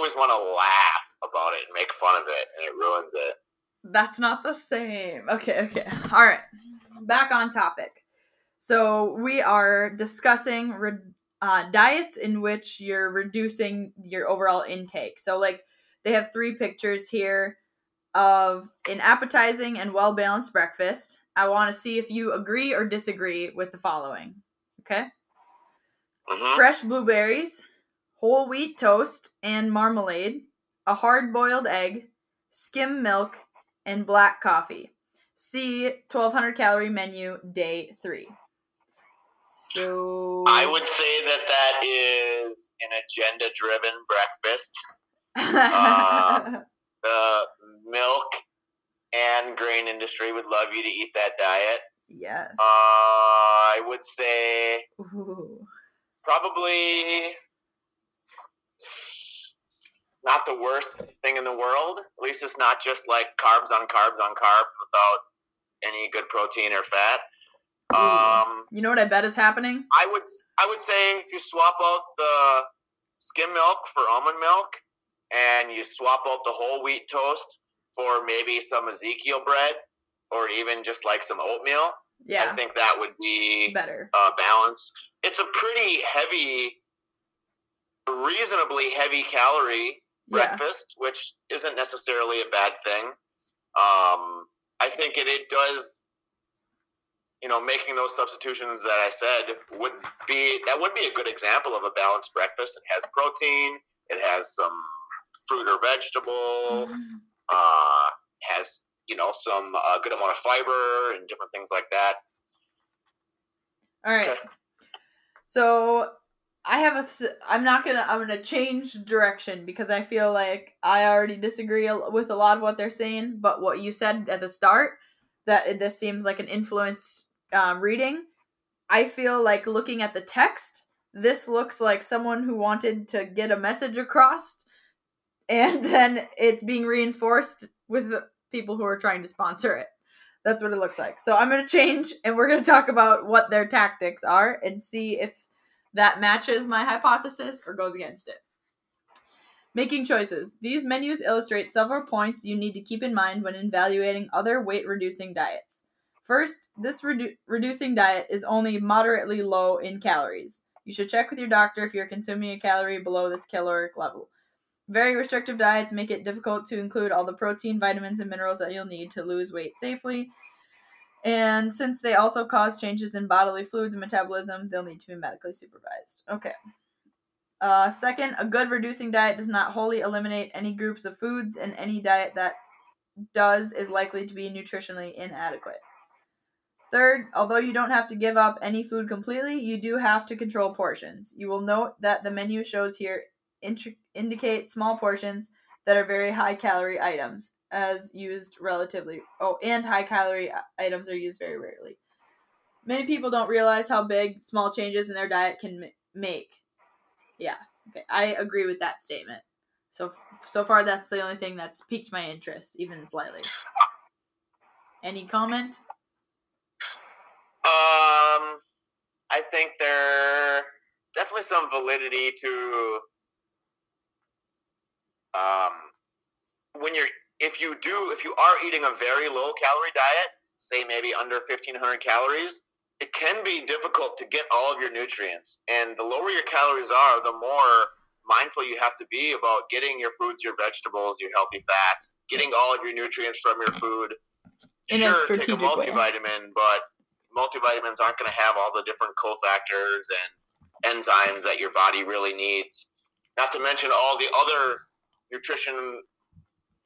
always want to laugh about it and make fun of it, and it ruins it. That's not the same. Okay, okay. All right. Back on topic. So we are discussing re- uh, diets in which you're reducing your overall intake. So, like, they have three pictures here of an appetizing and well balanced breakfast. I want to see if you agree or disagree with the following. Okay? hmm Fresh blueberries, whole wheat toast and marmalade, a hard boiled egg, skim milk, and black coffee. See 1200 calorie menu day three. So I would say that that is an agenda-driven breakfast. uh, The milk and grain industry would love you to eat that diet. yes. Uh, I would say Ooh. probably not the worst thing in the world. At least it's not just like carbs on carbs on carbs without any good protein or fat. Um, You know what I bet is happening? I would I would say if you swap out the skim milk for almond milk, and you swap out the whole wheat toast for maybe some Ezekiel bread, or even just like some oatmeal, Yeah, I think that would be Better. uh, balance. It's a pretty heavy, reasonably heavy calorie Yeah. breakfast, which isn't necessarily a bad thing. Um, I think it, it does, you know, making those substitutions that I said would be that would be a good example of a balanced breakfast. It has protein, it has some fruit or vegetable, uh, has you know some uh, good amount of fiber and different things like that. All right. Okay. So I have a. I'm not gonna. I'm gonna change direction because I feel like I already disagree with a lot of what they're saying. But what you said at the start that this seems like an influenced um, reading. I feel like looking at the text, this looks like someone who wanted to get a message across, and then it's being reinforced with the people who are trying to sponsor it. That's what it looks like. So I'm to change and we're to talk about what their tactics are and see if that matches my hypothesis or goes against it. Making choices. These menus illustrate several points you need to keep in mind when evaluating other weight reducing diets. First, this redu- reducing diet is only moderately low in calories. You should check with your doctor if you're consuming a calorie below this caloric level. Very restrictive diets make it difficult to include all the protein, vitamins, and minerals that you'll need to lose weight safely. And since they also cause changes in bodily fluids and metabolism, they'll need to be medically supervised. Okay. Uh, second, a good reducing diet does not wholly eliminate any groups of foods, and any diet that does is likely to be nutritionally inadequate. Third, although you don't have to give up any food completely, you do have to control portions. You will note that the menu shows here int- indicate small portions that are very high calorie items as used relatively oh and high calorie items are used very rarely. Many people don't realize how big small changes in their diet can ma- make. Yeah okay i agree with that statement. So so far that's the only thing that's piqued my interest even slightly. Any comment? Um, I think there definitely some validity to um when you're if you do if you are eating a very low calorie diet, say maybe under 1500 calories, it can be difficult to get all of your nutrients. And the lower your calories are, the more mindful you have to be about getting your fruits, your vegetables, your healthy fats, getting all of your nutrients from your food. In a sure, take a strategic way. multivitamin, but multivitamins aren't going to have all the different cofactors and enzymes that your body really needs. Not to mention all the other nutrition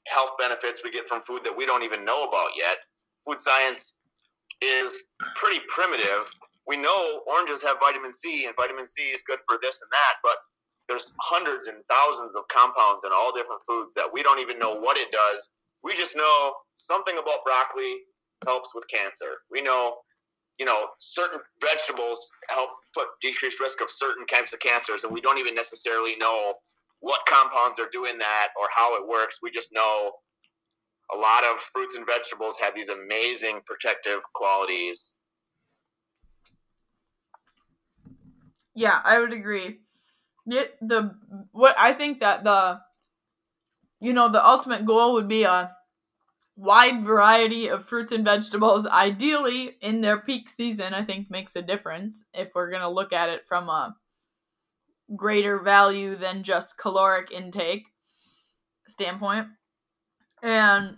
health benefits we get from food that we don't even know about yet. Food science is pretty primitive. We know oranges have vitamin C, and vitamin C is good for this and that, but there's hundreds and thousands of compounds in all different foods that we don't even know what it does. We just know something about broccoli helps with cancer. We know, you know, certain vegetables help put decreased risk of certain types of cancers, and we don't even necessarily know what compounds are doing that or how it works. We just know a lot of fruits and vegetables have these amazing protective qualities. Yeah, I would agree. It, the what I think that the you know, the ultimate goal would be a wide variety of fruits and vegetables, ideally in their peak season, I think makes a difference if we're going to look at it from a greater value than just caloric intake standpoint. And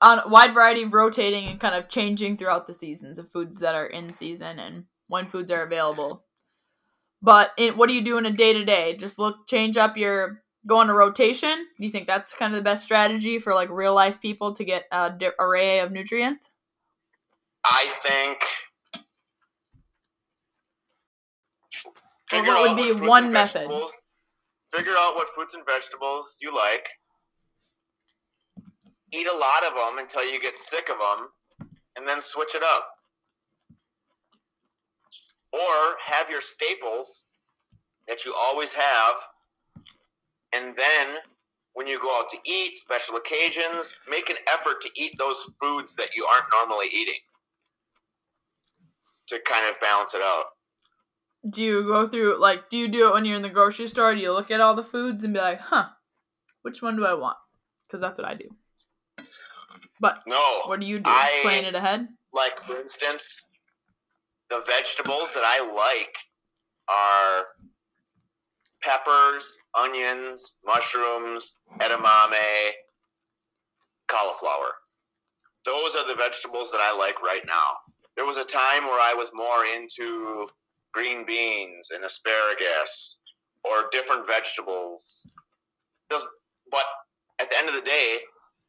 on a wide variety of rotating and kind of changing throughout the seasons of foods that are in season and when foods are available. But what do you do in a day to day? Just look, change up your go on a rotation. Do you think that's kind of the best strategy for like real life people to get a di- array of nutrients? I think. Or what would be fruits one method? Figure out what fruits and vegetables you like. Eat a lot of them until you get sick of them, and then switch it up. Or have your staples that you always have, and then when you go out to eat, special occasions, make an effort to eat those foods that you aren't normally eating to kind of balance it out. Do you go through like do you do it when you're in the grocery store? Do you look at all the foods and be like, "Huh, which one do I want?" Because that's what I do. But No. what do you do? I- Plan it ahead. like for instance, the vegetables that I like are peppers, onions, mushrooms, edamame, cauliflower. Those are the vegetables that I like right now. There was a time where I was more into green beans and asparagus or different vegetables. Does but at the end of the day,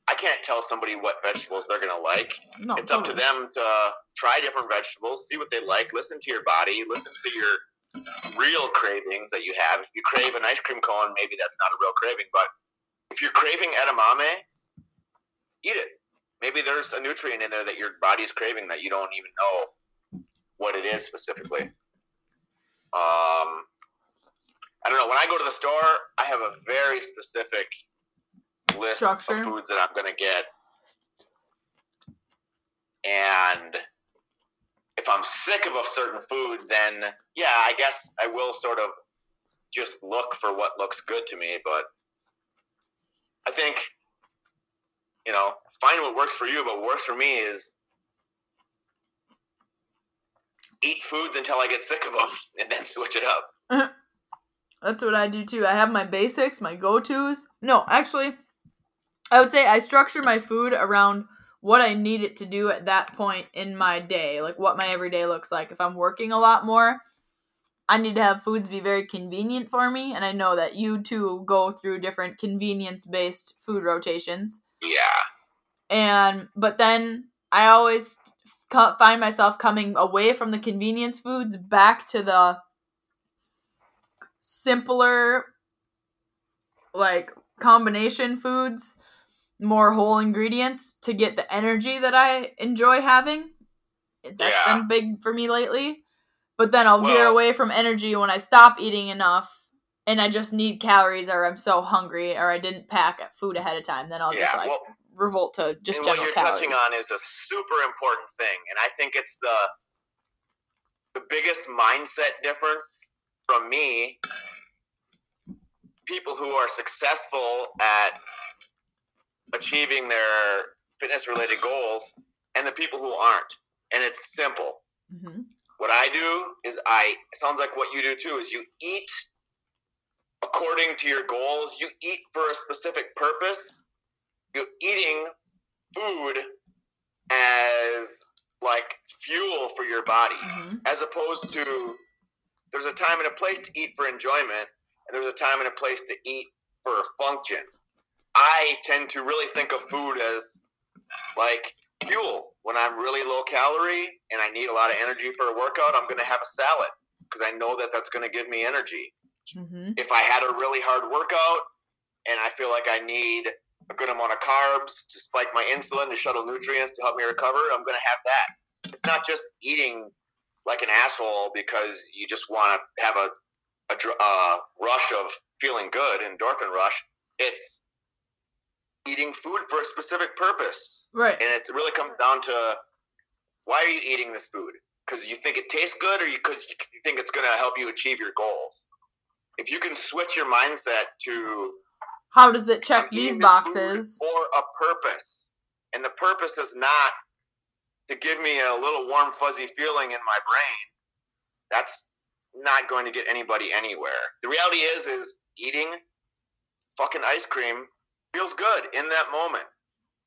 I can't tell somebody what vegetables they're gonna like No, it's up to them to uh, try different vegetables, see what they like, listen to your body, listen to your real cravings that you have. If you crave an ice cream cone, maybe that's not a real craving, but if you're craving edamame, eat it. Maybe there's a nutrient in there that your body's craving that you don't even know what it is specifically. Um, I don't know. When I go to the store, I have a very specific list Structure. of foods that I'm going to get. And if I'm sick of a certain food, then yeah, I guess I will sort of just look for what looks good to me. But I think, you know, find what works for you. But what works for me is eat foods until I get sick of them and then switch it up. That's what I do too. I have my basics, my go tos. No, actually, I would say I structure my food around what I need it to do at that point in my day, like what my everyday looks like. If I'm working a lot more, I need to have foods be very convenient for me. And I know that you too go through different convenience based food rotations. Yeah. And, but then I always find myself coming away from the convenience foods back to the simpler like combination foods more whole ingredients to get the energy that i enjoy having that's Yeah. been big for me lately but then i'll veer away from energy when i stop eating enough and i just need calories or i'm so hungry or i didn't pack food ahead of time then i'll yeah. just like well, revolt to just and what you're calories touching on is a super important thing, and I think it's the the biggest mindset difference from me. People who are successful at achieving their fitness related goals, and the people who aren't, and it's simple. hmm What I do is I it sounds like what you do too is you eat according to your goals. You eat for a specific purpose. You're eating food as like fuel for your body, hmm as opposed to there's a time and a place to eat for enjoyment, and there's a time and a place to eat for function. I tend to really think of food as like fuel. When I'm really low calorie and I need a lot of energy for a workout, I'm going to have a salad because I know that that's going to give me energy. hmm If I had a really hard workout and I feel like I need a good amount of carbs to spike my insulin to shuttle nutrients to help me recover, I'm going to have that. It's not just eating like an asshole because you just want to have a, a uh, rush of feeling good, endorphin rush. It's eating food for a specific purpose. right And it really comes down to why are you eating this food? Because you think it tastes good, or because you, you think it's going to help you achieve your goals. If you can switch your mindset to How does it check these eating this food boxes? for a purpose, and the purpose is not to give me a little warm fuzzy feeling in my brain. That's not going to get anybody anywhere. The reality is, is eating fucking ice cream feels good in that moment,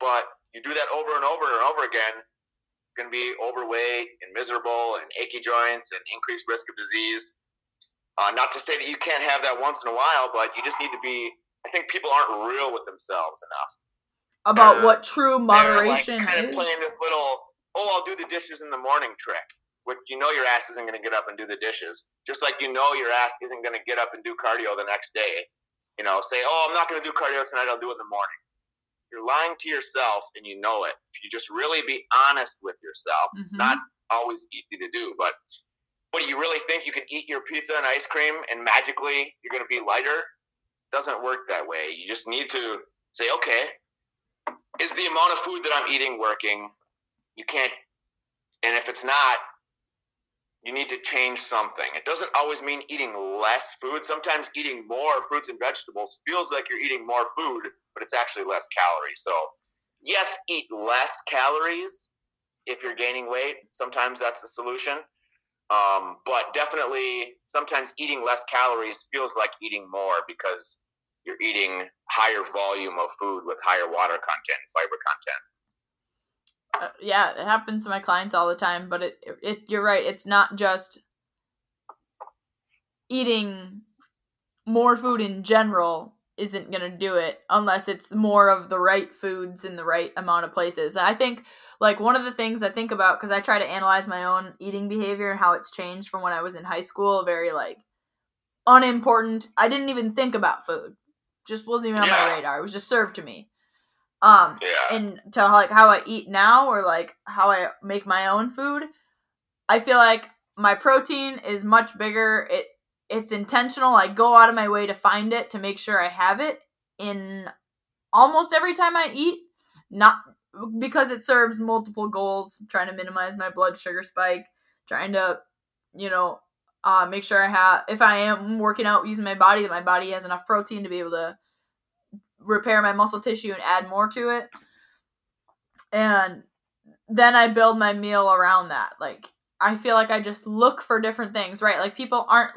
but you do that over and over and over again, going to be overweight and miserable and achy joints and increased risk of disease. Uh, not to say that you can't have that once in a while, but you just need to be. I think people aren't real with themselves enough. About uh, what true moderation like kind is? of playing this little, oh, I'll do the dishes in the morning trick. Which you know your ass isn't going to get up and do the dishes, just like you know your ass isn't going to get up and do cardio the next day. You know, say, oh, I'm not going to do cardio tonight. I'll do it in the morning. You're lying to yourself, and you know it. If you just really be honest with yourself, it's Mhm. not always easy to do. But what do you really think? You can eat your pizza and ice cream, and magically you're going to be lighter? Doesn't work that way. You just need to say, okay, is the amount of food that I'm eating working? You can't, and if it's not, you need to change something. It doesn't always mean eating less food. Sometimes eating more fruits and vegetables feels like you're eating more food, but it's actually less calories. So, yes, eat less calories if you're gaining weight. Sometimes that's the solution. Um, but definitely, sometimes eating less calories feels like eating more because you're eating higher volume of food with higher water content, fiber content. Uh, yeah, it happens to my clients all the time, but it, it you're right. It's not just eating more food in general isn't going to do it unless it's more of the right foods in the right amount of places. I think like one of the things I think about cuz I try to analyze my own eating behavior and how it's changed from when I was in high school, very like unimportant. I didn't even think about food. Just wasn't even on Yeah. my radar. It was just served to me. Um Yeah. and to like how I eat now or like how I make my own food, I feel like my protein is much bigger. It it's intentional. I go out of my way to find it to make sure I have it in almost every time I eat. Not because it serves multiple goals, trying to minimize my blood sugar spike, trying to, you know, uh, make sure I have if I am working out using my body that my body has enough protein to be able to repair my muscle tissue and add more to it. And then I build my meal around that. Like I feel like I just look for different things, right? Like people aren't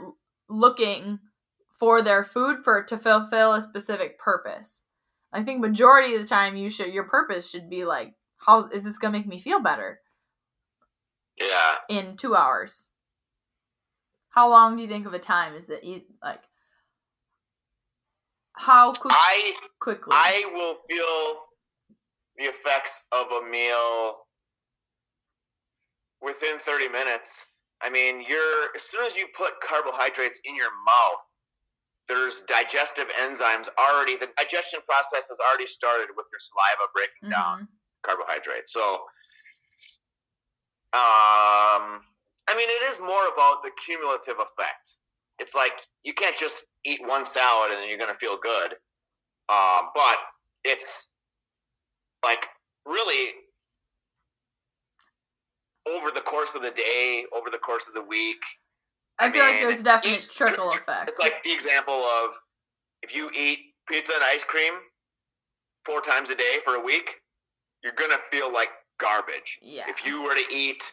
looking for their food for to fulfill a specific purpose. I think majority of the time you should your purpose should be like how is this going to make me feel better Yeah. in 2 hours? How long do you think of a time is that you like how quick, I quickly? I will feel the effects of a meal within 30 minutes. I mean, you're as soon as you put carbohydrates in your mouth, there's digestive enzymes already. The digestion process has already started with your saliva breaking down Mhm. carbohydrates. So, um, I mean, it is more about the cumulative effect. It's like you can't just eat one salad and then you're going to feel good. Um, but it's like really over the course of the day, over the course of the week. I feel like there's definite eat- trickle effect. It's like the example of if you eat pizza and ice cream four times a day for a week, you're gonna feel like garbage. yeah. If you were to eat,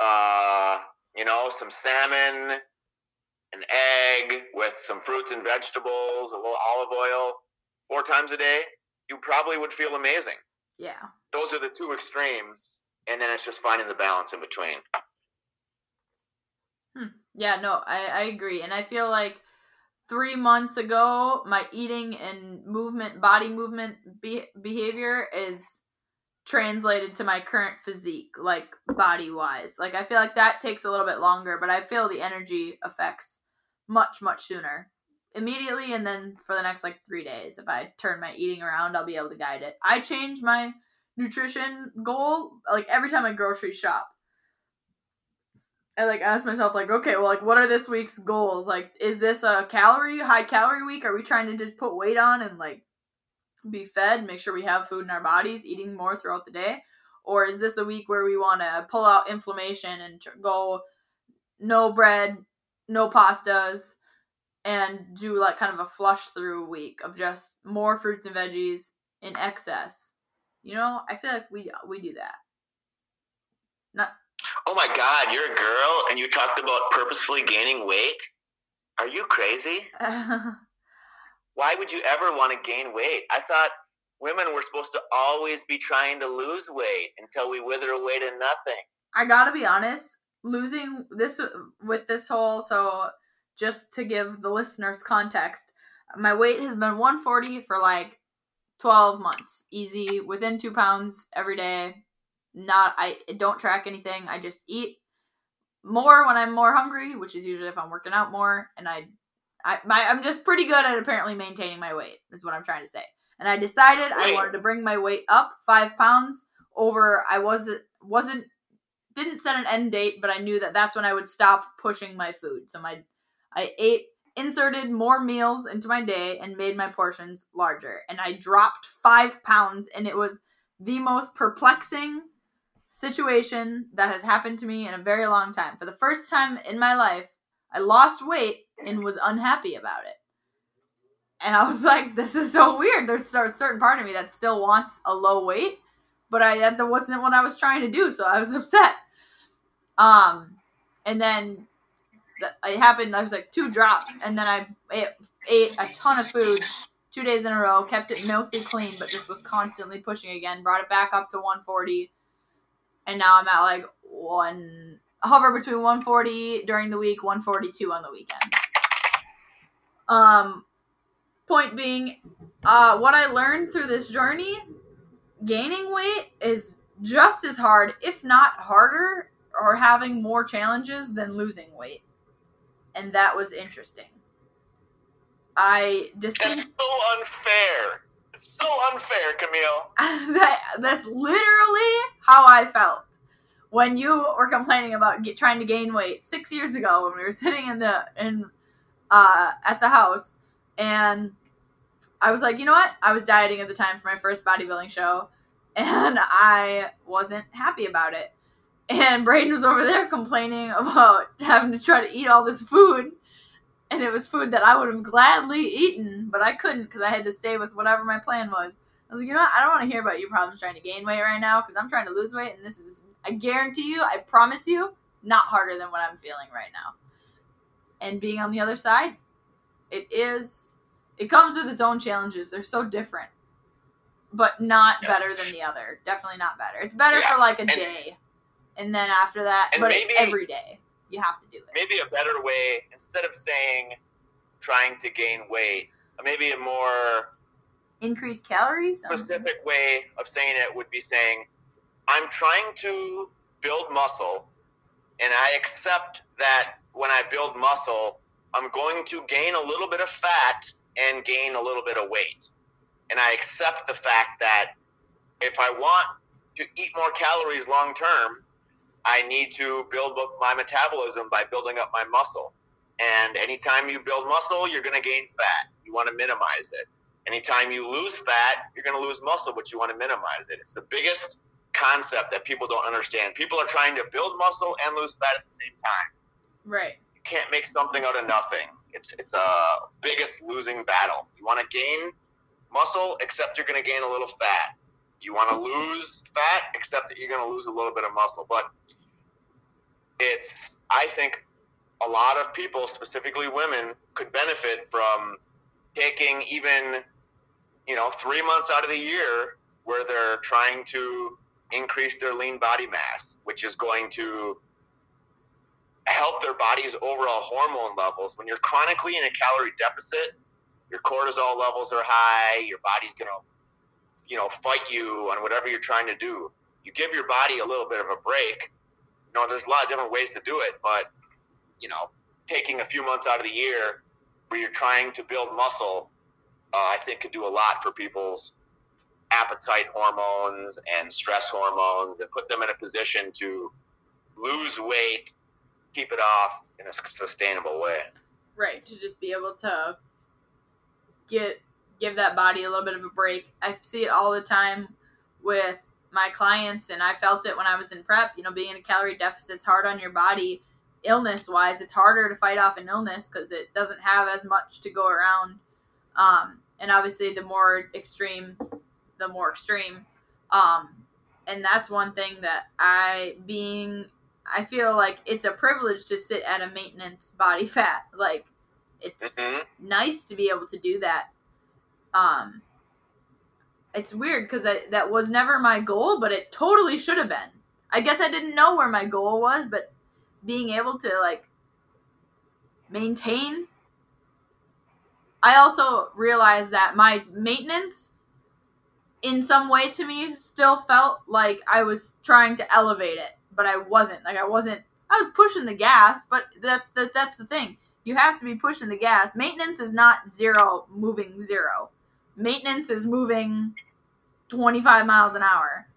uh, you know, some salmon, an egg with some fruits and vegetables, a little olive oil, four times a day, you probably would feel amazing. yeah. Those are the two extremes, and then it's just finding the balance in between. Hmm. Yeah, no, I, I agree. And I feel like three months ago, my eating and movement, body movement be- behavior is translated to my current physique, like body wise. Like, I feel like that takes a little bit longer, but I feel the energy effects much, much sooner. Immediately, and then for the next like three days, if I turn my eating around, I'll be able to guide it. I change my nutrition goal like every time I grocery shop. I like ask myself like, okay, well, like, what are this week's goals? Like, is this a calorie high calorie week? Are we trying to just put weight on and like be fed, make sure we have food in our bodies, eating more throughout the day, or is this a week where we want to pull out inflammation and tr- go no bread, no pastas, and do like kind of a flush through week of just more fruits and veggies in excess. You know, I feel like we we do that. Not Oh my God, you're a girl and you talked about purposefully gaining weight? Are you crazy? Why would you ever want to gain weight? I thought women were supposed to always be trying to lose weight until we wither away to nothing. I gotta be honest, losing this with this whole so just to give the listeners context, my weight has been 140 for like 12 months, easy, within two pounds every day. Not I don't track anything. I just eat more when I'm more hungry, which is usually if I'm working out more, and I, I my I'm just pretty good at apparently maintaining my weight. Is what I'm trying to say. And I decided I wanted to bring my weight up five pounds over. I wasn't wasn't didn't set an end date, but I knew that that's when I would stop pushing my food. So my I ate inserted more meals into my day and made my portions larger. And I dropped five pounds, and it was the most perplexing situation that has happened to me in a very long time. For the first time in my life, I lost weight and was unhappy about it. And I was like, this is so weird. There's a certain part of me that still wants a low weight, but I that wasn't what I was trying to do, so I was upset. Um, and then it happened. I was like two drops, and then I ate, ate a ton of food two days in a row. Kept it mostly clean, but just was constantly pushing again. Brought it back up to 140, and now I'm at like one hover between 140 during the week, 142 on the weekends. Um, point being, uh, what I learned through this journey, gaining weight is just as hard, if not harder, or having more challenges than losing weight and that was interesting. I just That's so unfair. It's so unfair, Camille. that that's literally how I felt when you were complaining about get, trying to gain weight six years ago when we were sitting in the in uh, at the house and I was like, you know what? I was dieting at the time for my first bodybuilding show and I wasn't happy about it and Braden was over there complaining about having to try to eat all this food. And it was food that I would have gladly eaten, but I couldn't because I had to stay with whatever my plan was. I was like, you know what? I don't want to hear about your problems trying to gain weight right now because I'm trying to lose weight, and this is, I guarantee you, I promise you, not harder than what I'm feeling right now. And being on the other side, it is, it comes with its own challenges. They're so different, but not yeah. better than the other. Definitely not better. It's better yeah. for like a and- day and then after that, and but maybe, it's every day. You have to do it. Maybe a better way instead of saying trying to gain weight, uh, maybe a more increased calories. Specific way of saying it would be saying, "I'm trying to build muscle, and I accept that when I build muscle, I'm going to gain a little bit of fat and gain a little bit of weight, and I accept the fact that if I want to eat more calories long term, I need to build up my metabolism by building up my muscle. And anytime you build muscle, you're going to gain fat. You want to minimize it. Anytime you lose fat, you're going to lose muscle, but you want to minimize it. It's the biggest concept that people don't understand. People are trying to build muscle and lose fat at the same time. Right. You can't make something out of nothing. It's it's a biggest losing battle. You want to gain muscle, except you're going to gain a little fat you want to lose fat, except that you're going to lose a little bit of muscle. But it's, I think, a lot of people, specifically women, could benefit from taking even, you know, three months out of the year where they're trying to increase their lean body mass, which is going to help their body's overall hormone levels. When you're chronically in a calorie deficit, your cortisol levels are high, your body's going to you know, fight you on whatever you're trying to do. You give your body a little bit of a break. You know, there's a lot of different ways to do it, but you know, taking a few months out of the year where you're trying to build muscle, uh, I think could do a lot for people's appetite hormones and stress hormones and put them in a position to lose weight, keep it off in a sustainable way. Right, to just be able to get give that body a little bit of a break. I see it all the time with my clients, and I felt it when I was in prep. You know, being in a calorie deficit is hard on your body illness wise, it's harder to fight off an illness because it doesn't have as much to go around. Um, and obviously, the more extreme, the more extreme. Um, and that's one thing that I, being, I feel like it's a privilege to sit at a maintenance body fat. Like, it's hmm nice to be able to do that. Um, it's weird because that was never my goal, but it totally should have been. I guess I didn't know where my goal was, but being able to like maintain. I also realized that my maintenance, in some way to me, still felt like I was trying to elevate it, but I wasn't. Like I wasn't. I was pushing the gas, but that's the that's the thing. You have to be pushing the gas. Maintenance is not zero moving zero. Maintenance is moving 25 miles an hour.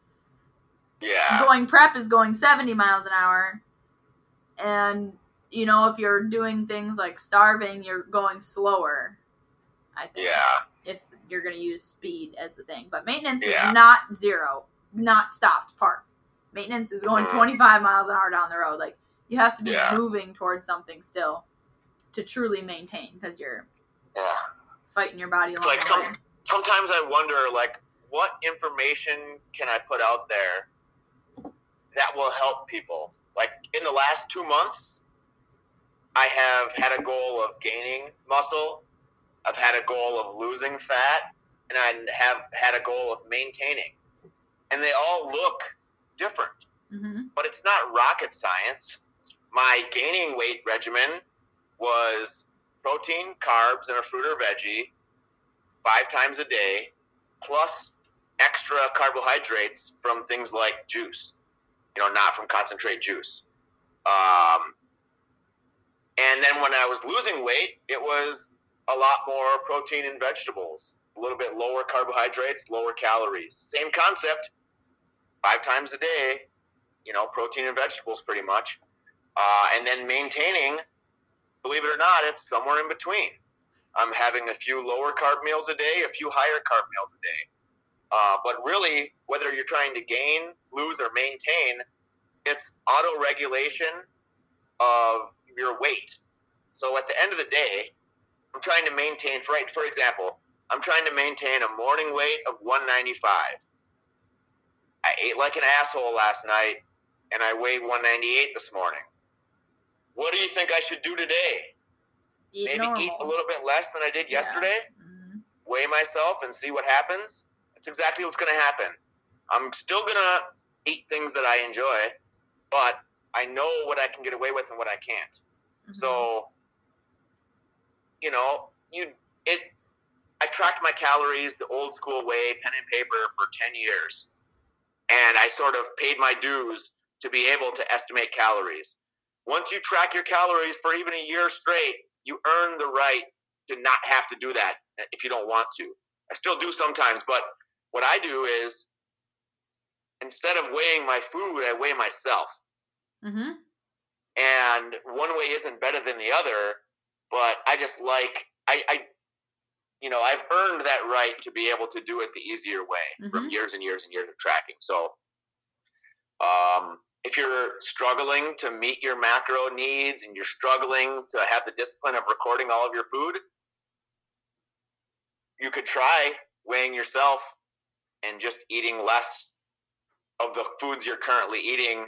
Yeah. Going prep is going 70 miles an hour. And, you know, if you're doing things like starving, you're going slower. I think. Yeah. If you're going to use speed as the thing. But maintenance Yeah. is not zero, not stopped park. Maintenance is going Mhm. 25 miles an hour down the road. Like, you have to be Yeah. moving towards something still to truly maintain because you're Yeah. fighting your body It's along like the some- way. Sometimes I wonder, like, what information can I put out there that will help people? Like in the last two months, I have had a goal of gaining muscle. I've had a goal of losing fat, and I have had a goal of maintaining. And they all look different. hmm but it's not rocket science. My gaining weight regimen was protein, carbs, and a fruit or veggie five times a day, plus extra carbohydrates from things like juice, you know, not from concentrate juice. Um, and then when I was losing weight, it was a lot more protein and vegetables, a little bit lower carbohydrates, lower calories. Same concept, five times a day, you know, protein and vegetables pretty much. Uh, and then maintaining, believe it or not, it's somewhere in between. I'm having a few lower carb meals a day, a few higher carb meals a day. Uh, but really, whether you're trying to gain, lose, or maintain, it's auto regulation of your weight. So at the end of the day, I'm trying to maintain, for, for example, I'm trying to maintain a morning weight of 195. I ate like an asshole last night and I weighed 198 this morning. What do you think I should do today? Eat Maybe normal. eat a little bit less than I did Yeah. yesterday, Mhm. weigh myself and see what happens. That's exactly what's going to happen. I'm still going to eat things that I enjoy, but I know what I can get away with and what I can't. Mhm. So, you know, you it. I tracked my calories the old school way, pen and paper, for ten years, and I sort of paid my dues to be able to estimate calories. Once you track your calories for even a year straight, you earn the right to not have to do that if you don't want to. I still do sometimes, but what I do is instead of weighing my food, I weigh myself Mhm. and one way isn't better than the other but i just like i i you know i've earned that right to be able to do it the easier way from Mhm. years and years and years of tracking so um if you're struggling to meet your macro needs and you're struggling to have the discipline of recording all of your food you could try weighing yourself and just eating less of the foods you're currently eating.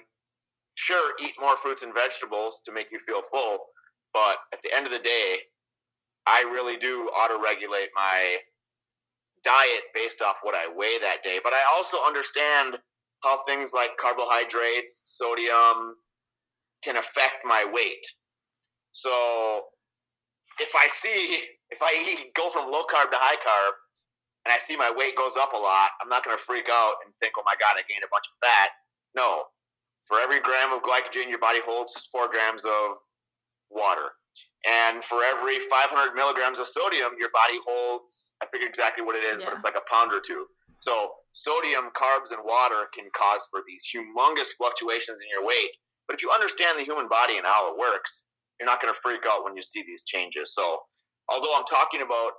Sure eat more fruits and vegetables to make you feel full but at the end of the day i really do auto regulate my diet based off what i weigh that day. But i also understand how things like carbohydrates sodium can affect my weight so if i see if i eat go from low carb to high carb and i see my weight goes up a lot i'm not going to freak out and think oh my god i gained a bunch of fat no for every gram of glycogen, your body holds four grams of water. And for every 500 milligrams of sodium, your body holds, I forget exactly what it is, Yeah. but it's like a pound or two. So sodium, carbs, and water can cause for these humongous fluctuations in your weight. But if you understand the human body and how it works, you're not going to freak out when you see these changes. So although I'm talking about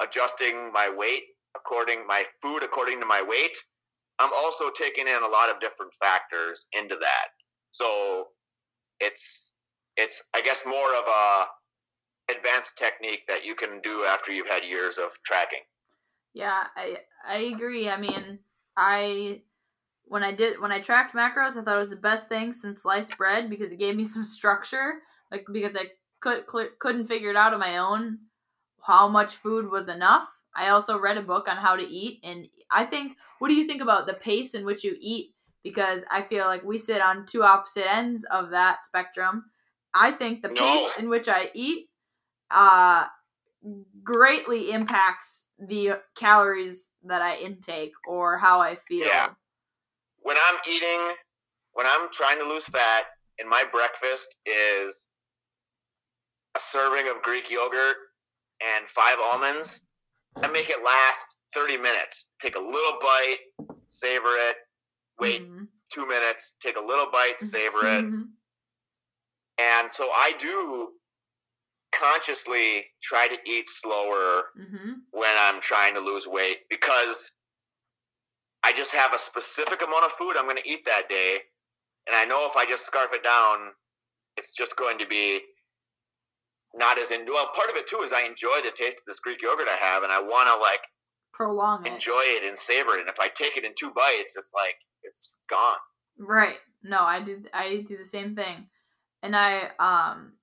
adjusting my weight according my food according to my weight, I'm also taking in a lot of different factors into that. So it's it's I guess more of a advanced technique that you can do after you've had years of tracking. Yeah, I I agree. I mean, I when I did when I tracked macros, I thought it was the best thing since sliced bread because it gave me some structure. Like because I could cl- couldn't figure it out on my own how much food was enough. I also read a book on how to eat, and I think. What do you think about the pace in which you eat? Because I feel like we sit on two opposite ends of that spectrum. I think the No. pace in which I eat uh greatly impacts the calories that I intake or how I feel. Yeah. When I'm eating, when I'm trying to lose fat, and my breakfast is a serving of Greek yogurt and five almonds, I make it last 30 minutes. Take a little bite, savor it, wait Mhm. two minutes, take a little bite, savor it. Mhm. And so I do consciously try to eat slower Mhm. when I'm trying to lose weight because I just have a specific amount of food I'm going to eat that day. And I know if I just scarf it down, it's just going to be not as in. Well, part of it too is I enjoy the taste of this Greek yogurt I have, and I want to like Prolong it. enjoy it and savor it. And if I take it in two bites, it's like it's gone. Right. No, I do I do the same thing. And I um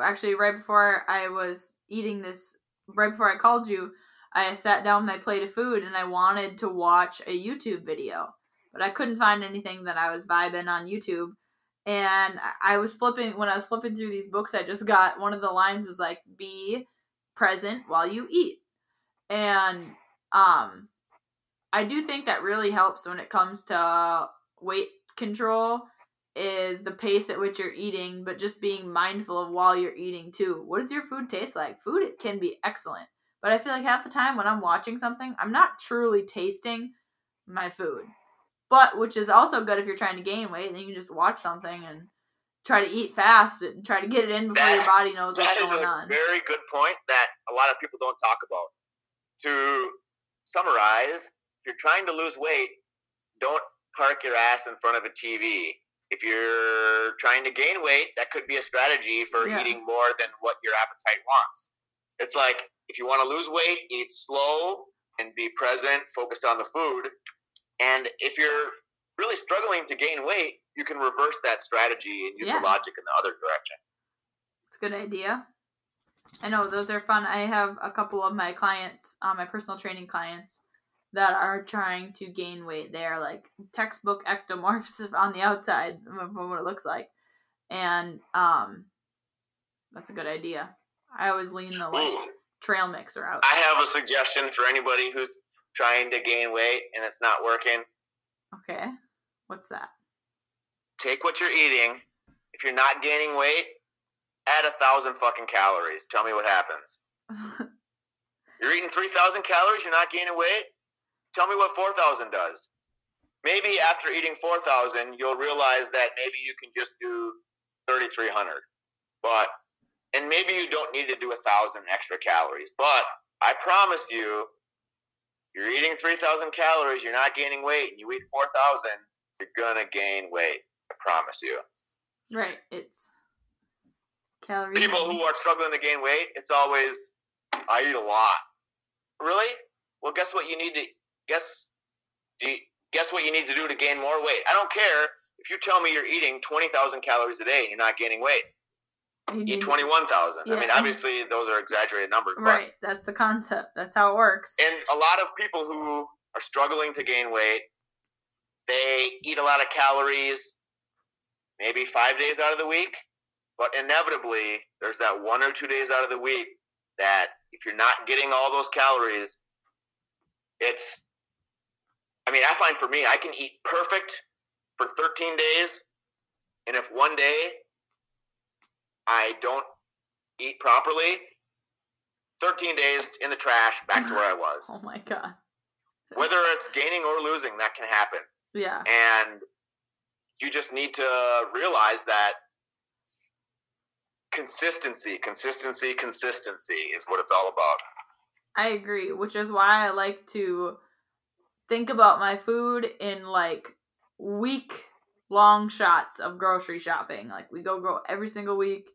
actually right before I was eating this right before I called you, I sat down my plate of food and I wanted to watch a YouTube video. But I couldn't find anything that I was vibing on YouTube. And I was flipping when I was flipping through these books I just got one of the lines was like be present while you eat. And um I do think that really helps when it comes to weight control is the pace at which you're eating, but just being mindful of while you're eating too. What does your food taste like? Food it can be excellent, but I feel like half the time when I'm watching something, I'm not truly tasting my food. But which is also good if you're trying to gain weight, then you can just watch something and try to eat fast and try to get it in before your body knows what's That going a on. very good point that a lot of people don't talk about. To summarize, if you're trying to lose weight, don't park your ass in front of a TV. If you're trying to gain weight, that could be a strategy for Yeah. eating more than what your appetite wants. It's like if you want to lose weight, eat slow and be present, focused on the food. And if you're really struggling to gain weight, you can reverse that strategy and use Yeah. the logic in the other direction. It's a good idea. I know those are fun. I have a couple of my clients, uh, my personal training clients, that are trying to gain weight. They are like textbook ectomorphs on the outside of what it looks like, and um, that's a good idea. I always lean the like trail mixer out. I have a suggestion for anybody who's trying to gain weight and it's not working. Okay, what's that? Take what you're eating. If you're not gaining weight, add a thousand fucking calories. Tell me what happens. You're eating three thousand calories. You're not gaining weight. Tell me what four thousand does. Maybe after eating four thousand, you'll realize that maybe you can just do thirty three hundred. But and maybe you don't need to do a thousand extra calories. But I promise you, you're eating three thousand calories. You're not gaining weight, and you eat four thousand. You're gonna gain weight. I promise you. right, it's calories. People who are struggling to gain weight, it's always, I eat a lot. Really? Well, guess what you need to guess. Do you, guess what you need to do to gain more weight? I don't care if you tell me you're eating twenty thousand calories a day and you're not gaining weight. You Eat mm-hmm. need- twenty one thousand. I mean, obviously those are exaggerated numbers, but Right, that's the concept. That's how it works. and a lot of people who are struggling to gain weight, they eat a lot of calories, maybe five days out of the week, but inevitably there's that one or two days out of the week that if you're not getting all those calories, it's. I mean, I find for me, I can eat perfect for 13 days, and if one day I don't eat properly, 13 days in the trash, back to where I was oh my god. whether it's gaining or losing, that can happen. Yeah. And you just need to realize that consistency, consistency, consistency is what it's all about. I agree, which is why I like to think about my food in like week long shots of grocery shopping. Like we go go every single week,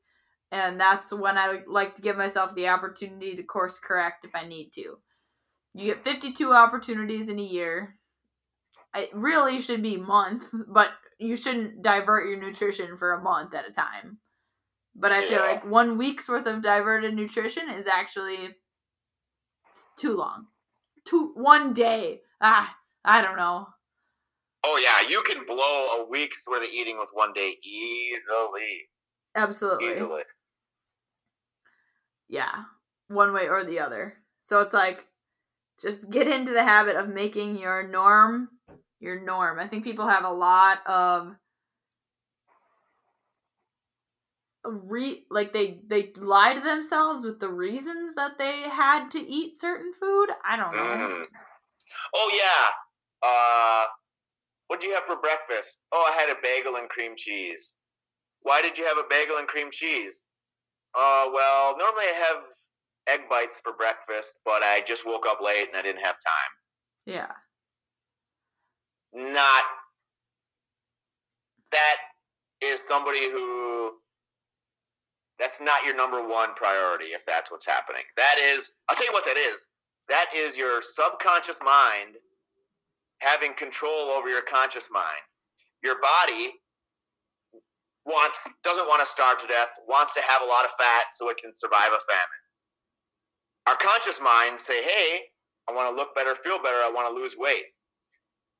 and that's when I like to give myself the opportunity to course correct if I need to. You get 52 opportunities in a year. It really should be month, but you shouldn't divert your nutrition for a month at a time. But I feel like one week's worth of diverted nutrition is actually too long. Two one day. Ah, I don't know. Oh yeah, you can blow a week's worth of eating with one day easily. Absolutely. Easily. Yeah. One way or the other. So it's like just get into the habit of making your norm your norm. I think people have a lot of re like they they lie to themselves with the reasons that they had to eat certain food. I don't know. Mm. Oh yeah. Uh, what did you have for breakfast? Oh, I had a bagel and cream cheese. Why did you have a bagel and cream cheese? Uh, well, normally I have egg bites for breakfast, but I just woke up late and I didn't have time. Yeah. Not that is somebody who that's not your number one priority if that's what's happening. That is, I'll tell you what that is. That is your subconscious mind having control over your conscious mind. Your body wants doesn't want to starve to death, wants to have a lot of fat so it can survive a famine. Our conscious mind say, "Hey, I want to look better, feel better, I want to lose weight."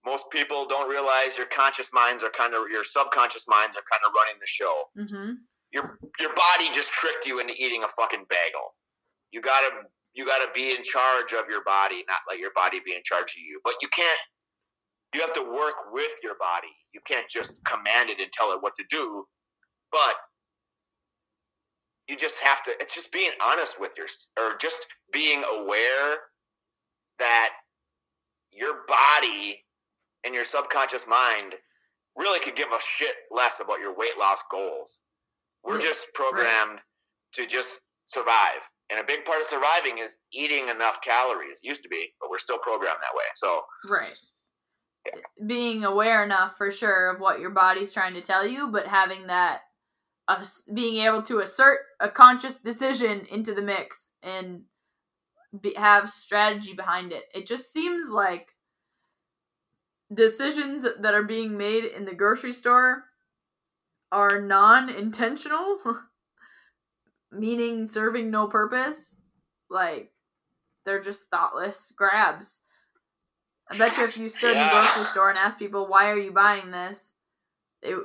Most people don't realize your conscious minds are kind of your subconscious minds are kind of running the show Mm-hmm. your your body just tricked you into eating a fucking bagel. You gotta you gotta be in charge of your body, not let your body be in charge of you. But you can't. You have to work with your body. You can't just command it and tell it what to do. But you just have to. It's just being honest with your, or just being aware that your body and your subconscious mind really could give a shit less about your weight loss goals. We're just programmed to just survive. And a big part of surviving is eating enough calories. Used to be, but we're still programmed that way. So, Right. Being aware enough for sure of what your body's trying to tell you, but having that, uh, being able to assert a conscious decision into the mix and be, have strategy behind it. It just seems like decisions that are being made in the grocery store are non intentional, meaning serving no purpose. Like, they're just thoughtless grabs. I bet you if you stood in the grocery store and asked people, why are you buying this? It,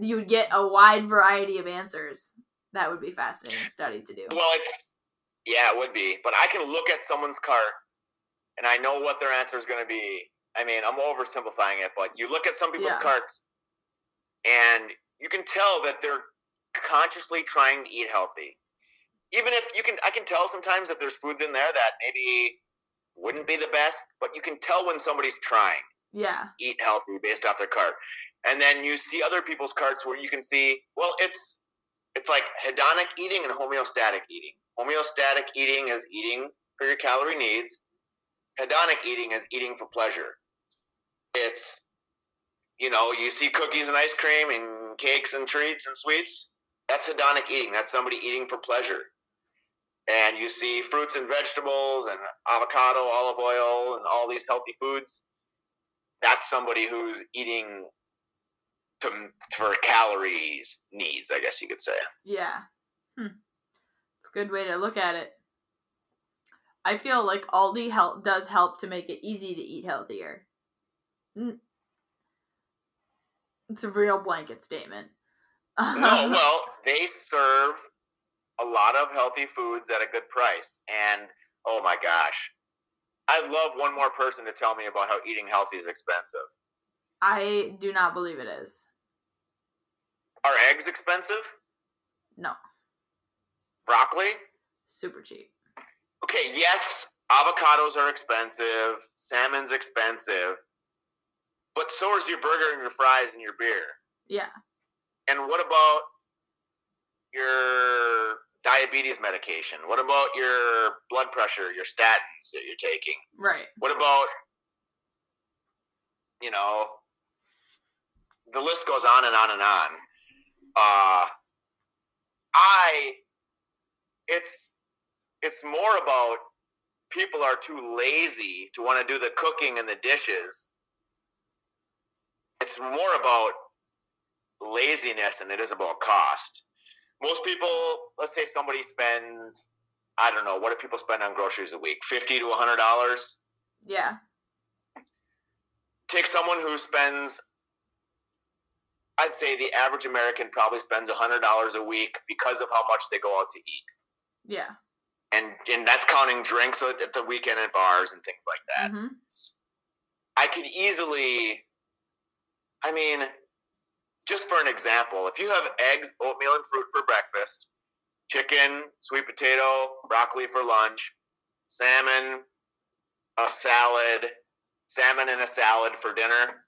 you would get a wide variety of answers. That would be fascinating study to do. well, it's yeah, it would be. But I can look at someone's cart, and I know what their answer is going to be. I mean, I'm oversimplifying it, but you look at some people's Yeah. carts, and you can tell that they're consciously trying to eat healthy. Even if you can, I can tell sometimes that there's foods in there that maybe wouldn't be the best, but you can tell when somebody's trying. Yeah. eat healthy based off their cart. And then you see other people's carts where you can see, well, it's it's like hedonic eating and homeostatic eating. Homeostatic eating is eating for your calorie needs. Hedonic eating is eating for pleasure. It's you know, you see cookies and ice cream and cakes and treats and sweets. That's hedonic eating. That's somebody eating for pleasure. And you see fruits and vegetables and avocado, olive oil, and all these healthy foods that's somebody who's eating to for calories needs, I guess you could say. Yeah. Hmm. It's a good way to look at it. I feel like Aldi help does help to make it easy to eat healthier. It's a real blanket statement. No, well, they serve a lot of healthy foods at a good price, and oh my gosh, I'd love one more person to tell me about how eating healthy is expensive. I do not believe it is. Are eggs expensive? No, Broccoli? super cheap. Okay, yes, avocados are expensive, salmon's expensive, but so is your burger and your fries and your beer. Yeah. And what about your diabetes medication? What about your blood pressure, your statins that you're taking? Right. What about, you know, the list goes on and on and on. Uh, I, it's, it's more about people are too lazy to want to do the cooking and the dishes. It's more about laziness than it is about cost. Most people, let's say somebody spends, I don't know, what do people spend on groceries a week? Fifty to hundred dollars. Yeah. Take someone who spends, I'd say the average American probably spends hundred dollars a week because of how much they go out to eat, Yeah. and and that's counting drinks at the weekend at bars and things like that. hmm I could easily, I mean, just for an example, if you have eggs, oatmeal, and fruit for breakfast, chicken, sweet potato, broccoli for lunch, salmon, a salad, salmon and a salad for dinner,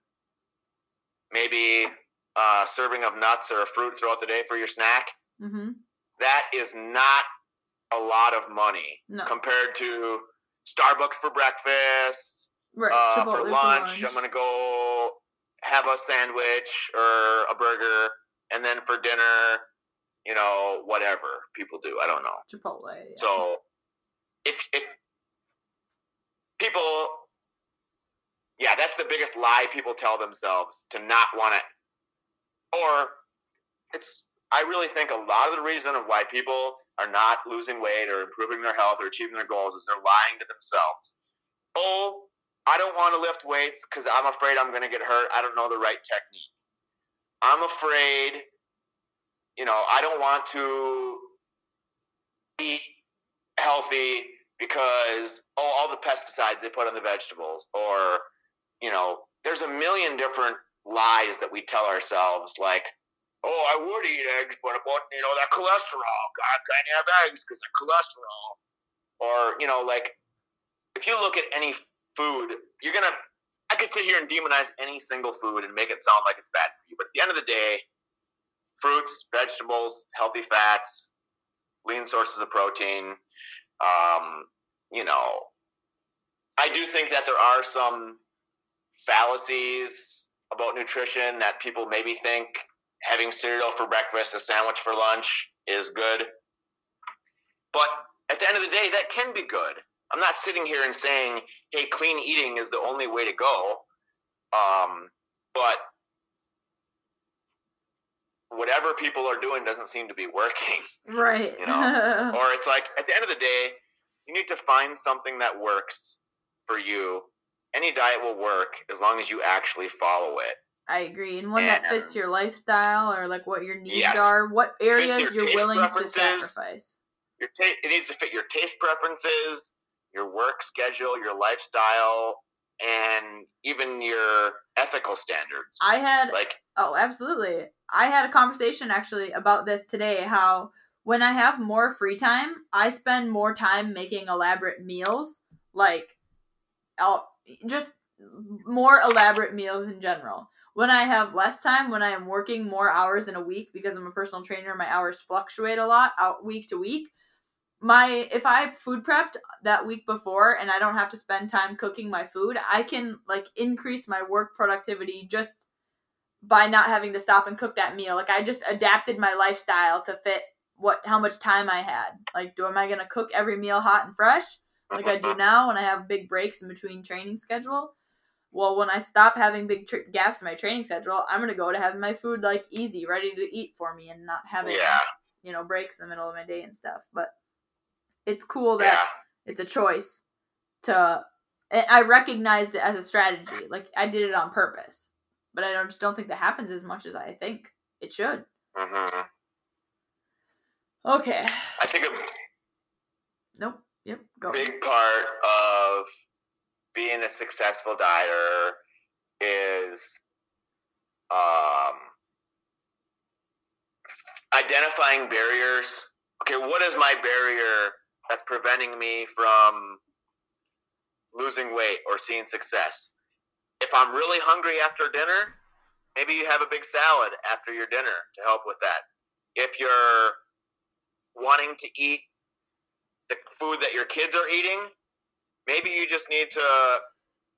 maybe a serving of nuts or a fruit throughout the day for your snack, hmm that is not a lot of money No. compared to Starbucks for breakfast, Right. uh, Chipotle for lunch, I'm gonna go have a sandwich or a burger, and then for dinner, you know, whatever people do. I don't know. Chipotle. Yeah. So if if people, yeah, that's the biggest lie people tell themselves to not want to, or it's. I really think a lot of the reason of why people are not losing weight or improving their health or achieving their goals is they're lying to themselves. Oh, I don't want to lift weights because I'm afraid I'm going to get hurt. I don't know the right technique. I'm afraid, you know, I don't want to eat healthy because oh, all the pesticides they put on the vegetables, or you know, there's a million different lies that we tell ourselves, like, oh, I would eat eggs, but about you know that cholesterol, God can't have eggs because of cholesterol, or you know, like if you look at any food, you're gonna. I could sit here and demonize any single food and make it sound like it's bad for you, but at the end of the day, fruits, vegetables, healthy fats, lean sources of protein. Um, you know, I do think that there are some fallacies about nutrition that people maybe think having cereal for breakfast, a sandwich for lunch is good. But at the end of the day, that can be good. I'm not sitting here and saying, hey, clean eating is the only way to go. Um, but whatever people are doing doesn't seem to be working. right. you know, or it's like at the end of the day, you need to find something that works for you. Any diet will work as long as you actually follow it. I agree. And one that fits your lifestyle or like what your needs Yes. are, what areas your you're willing to sacrifice. Your ta- it needs to fit your taste preferences, your work schedule, your lifestyle, and even your ethical standards. I had like, Oh, absolutely. I had a conversation actually about this today how when I have more free time, I spend more time making elaborate meals, like I'll, just more elaborate meals in general. When I have less time, when I am working more hours in a week because I'm a personal trainer, my hours fluctuate a lot out week to week. My if I food prepped that week before and I don't have to spend time cooking my food, I can like increase my work productivity just by not having to stop and cook that meal. Like I just adapted my lifestyle to fit what how much time I had. Like, do am I gonna cook every meal hot and fresh like I do now when I have big breaks in between training schedule? Well, when I stop having big tr- gaps in my training schedule, I'm gonna go to having my food like easy, ready to eat for me, and not having yeah, you know breaks in the middle of my day and stuff. But it's cool that yeah, it's a choice to i recognized it as a strategy like i did it on purpose but i don't, just don't think that happens as much as i think it should. Hmm okay. I think a nope yep go big part of being a successful dieter is um, identifying barriers. Okay, what is my barrier that's preventing me from losing weight or seeing success? If I'm really hungry after dinner, maybe you have a big salad after your dinner to help with that. If you're wanting to eat the food that your kids are eating, maybe you just need to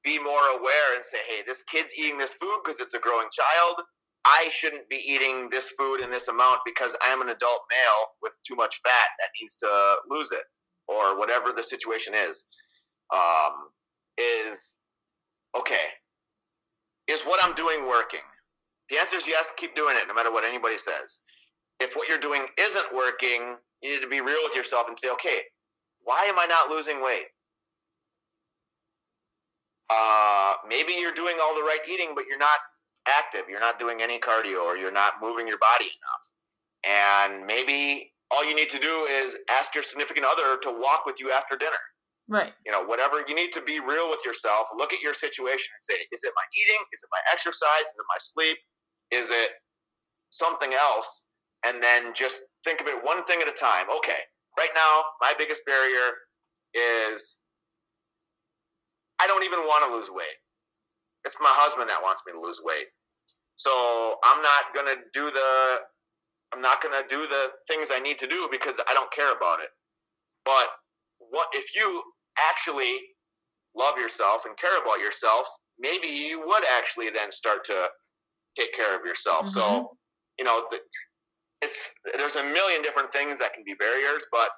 be more aware and say, hey, this kid's eating this food because it's a growing child. I shouldn't be eating this food in this amount because I am an adult male with too much fat that needs to lose it, or whatever the situation is. Um, is okay. Is what I'm doing working? The answer is yes. Keep doing it, no matter what anybody says. If what you're doing isn't working, you need to be real with yourself and say, okay, why am I not losing weight? Uh, maybe you're doing all the right eating, but you're not active. You're not doing any cardio or you're not moving your body enough. And maybe all you need to do is ask your significant other to walk with you after dinner. Right. You know, whatever you need to be real with yourself, look at your situation and say, is it my eating? Is it my exercise? Is it my sleep? Is it something else? And then just think of it one thing at a time. Okay, right now, my biggest barrier is I don't even want to lose weight. It's my husband that wants me to lose weight. So I'm not gonna do the I'm not gonna do the things I need to do because I don't care about it. But what if you actually love yourself and care about yourself, maybe you would actually then start to take care of yourself. Mhm. So, you know, the, it's there's a million different things that can be barriers, but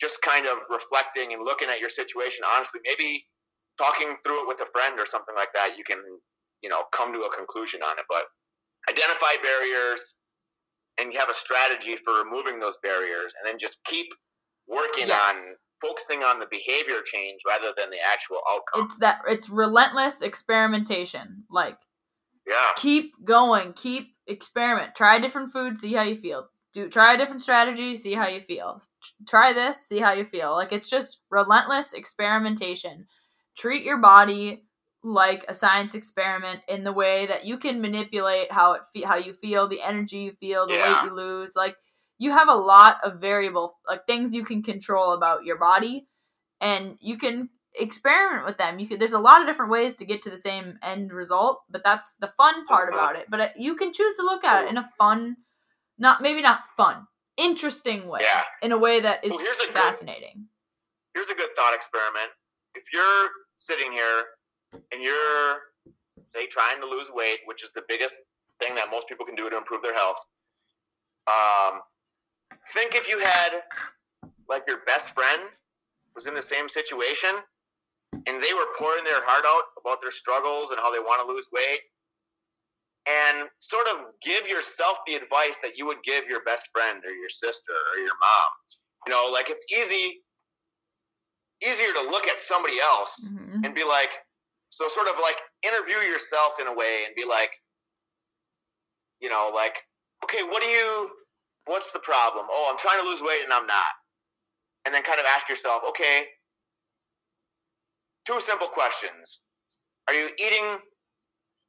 just kind of reflecting and looking at your situation honestly, maybe talking through it with a friend or something like that, you can, you know, come to a conclusion on it. But identify barriers and you have a strategy for removing those barriers and then just keep working Yes. on focusing on the behavior change rather than the actual outcome. It's that it's relentless experimentation. Like yeah. keep going, keep experiment, try different foods, see how you feel. Do try a different strategy, see how you feel. Try this, see how you feel. Like it's just relentless experimentation. Treat your body like a science experiment in the way that you can manipulate how it fe- how you feel, the energy you feel, the Yeah. weight you lose. Like you have a lot of variable like things you can control about your body and you can experiment with them. You could there's a lot of different ways to get to the same end result, but that's the fun part about it. But uh, you can choose to look at it in a fun not maybe not fun, interesting way. Yeah. In a way that is Well, here's a good- fascinating. Here's a good thought experiment. If you're sitting here and you're say trying to lose weight, which is the biggest thing that most people can do to improve their health, um, think if you had like your best friend was in the same situation and they were pouring their heart out about their struggles and how they want to lose weight and sort of give yourself the advice that you would give your best friend or your sister or your mom you know like it's easy easier to look at somebody else Mhm. and be like so sort of like interview yourself in a way and be like you know like okay what do you what's the problem? Oh i'm trying to lose weight and i'm not. And then kind of ask yourself okay two simple questions. Are you eating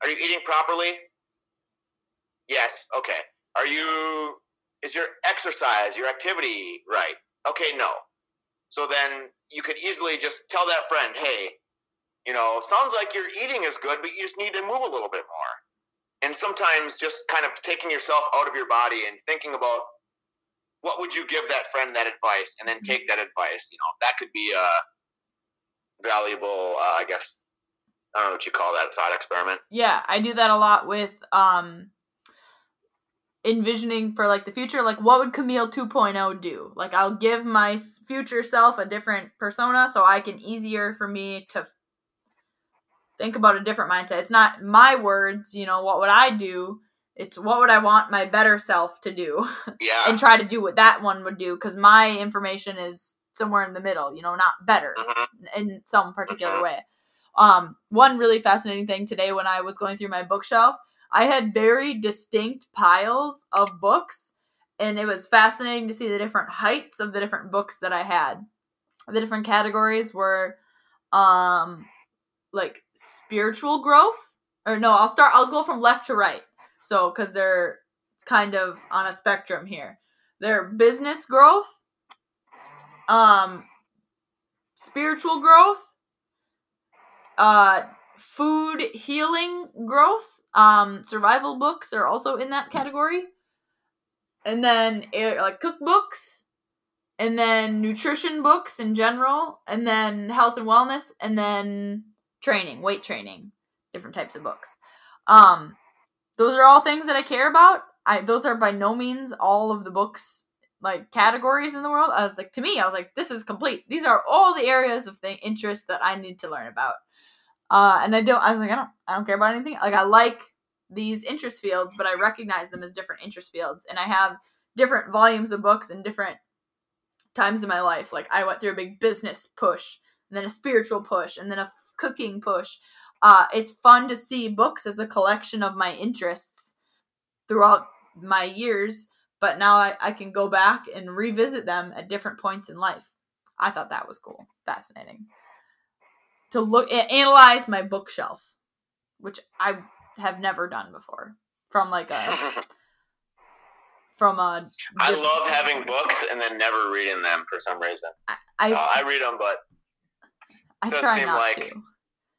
are you eating properly? Yes okay. Are you is your exercise your activity right? Okay no. So then you could easily just tell that friend hey you know sounds like your eating is good but you just need to move a little bit more and sometimes just kind of taking yourself out of your body and thinking about what would you give that friend that advice and then Mhm. take that advice you know that could be a valuable uh, i guess i don't know what you call that thought experiment Yeah, I do that a lot with um envisioning for like the future like what would Camille 2.0 do? Like I'll give my future self a different persona so I can easier for me to think about a different mindset. It's not my words, you know, what would I do? It's what would I want my better self to do yeah and try to do what that one would do cuz my information is somewhere in the middle, you know, not better Mhm. in some particular Mhm. way. Um, one really fascinating thing today when I was going through my bookshelf, I had very distinct piles of books, and it was fascinating to see the different heights of the different books that I had. The different categories were um like spiritual growth or no, I'll start I'll go from left to right. So cuz they're kind of on a spectrum here. They're business growth, um spiritual growth, uh food healing growth, um survival books are also in that category. And then like cookbooks, and then nutrition books in general, and then health and wellness, and then training, weight training, different types of books. Um those are all things that I care about. I those are by no means all of the books like categories in the world. I was like, to me, I was like, this is complete. These are all the areas of the interest that I need to learn about. Uh, and I don't. I was like, I don't. I don't care about anything. Like I like these interest fields, but I recognize them as different interest fields, and I have different volumes of books and different times in my life. Like I went through a big business push, and then a spiritual push, and then a cooking push. Uh, it's fun to see books as a collection of my interests throughout my years, but now I, I can go back and revisit them at different points in life. I thought that was cool, fascinating. To look analyze my bookshelf, which I have never done before, from like a from a. I love having books and then never reading them for some reason. I I, Uh, I read them, but I try not like to.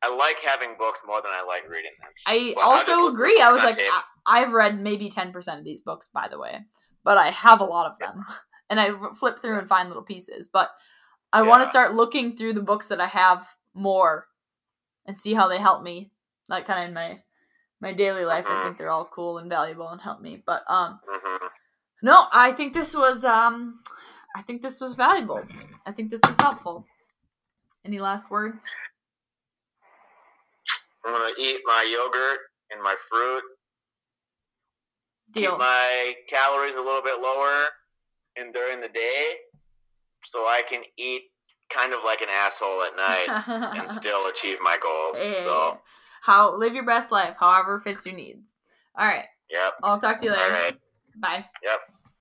I like having books more than I like reading them. I Well, also agree. I was like, tape. I, I've read maybe ten percent of these books, by the way, but I have a lot of them, and I flip through and find little pieces. But I want to start looking through the books that I have more, and see how they help me, like kind of in my my daily life. I Mhm. think they're all cool and valuable and help me. But um, hmm no, I think this was um, I think this was valuable. I think this was helpful. Any last words? I'm gonna eat my yogurt and my fruit. Deal. Keep my calories a little bit lower, and during the day, so I can eat kind of like an asshole at night and still achieve my goals. Hey, So, how live your best life, however fits your needs. All right, yep. I'll talk to you later. right. Bye. Yep.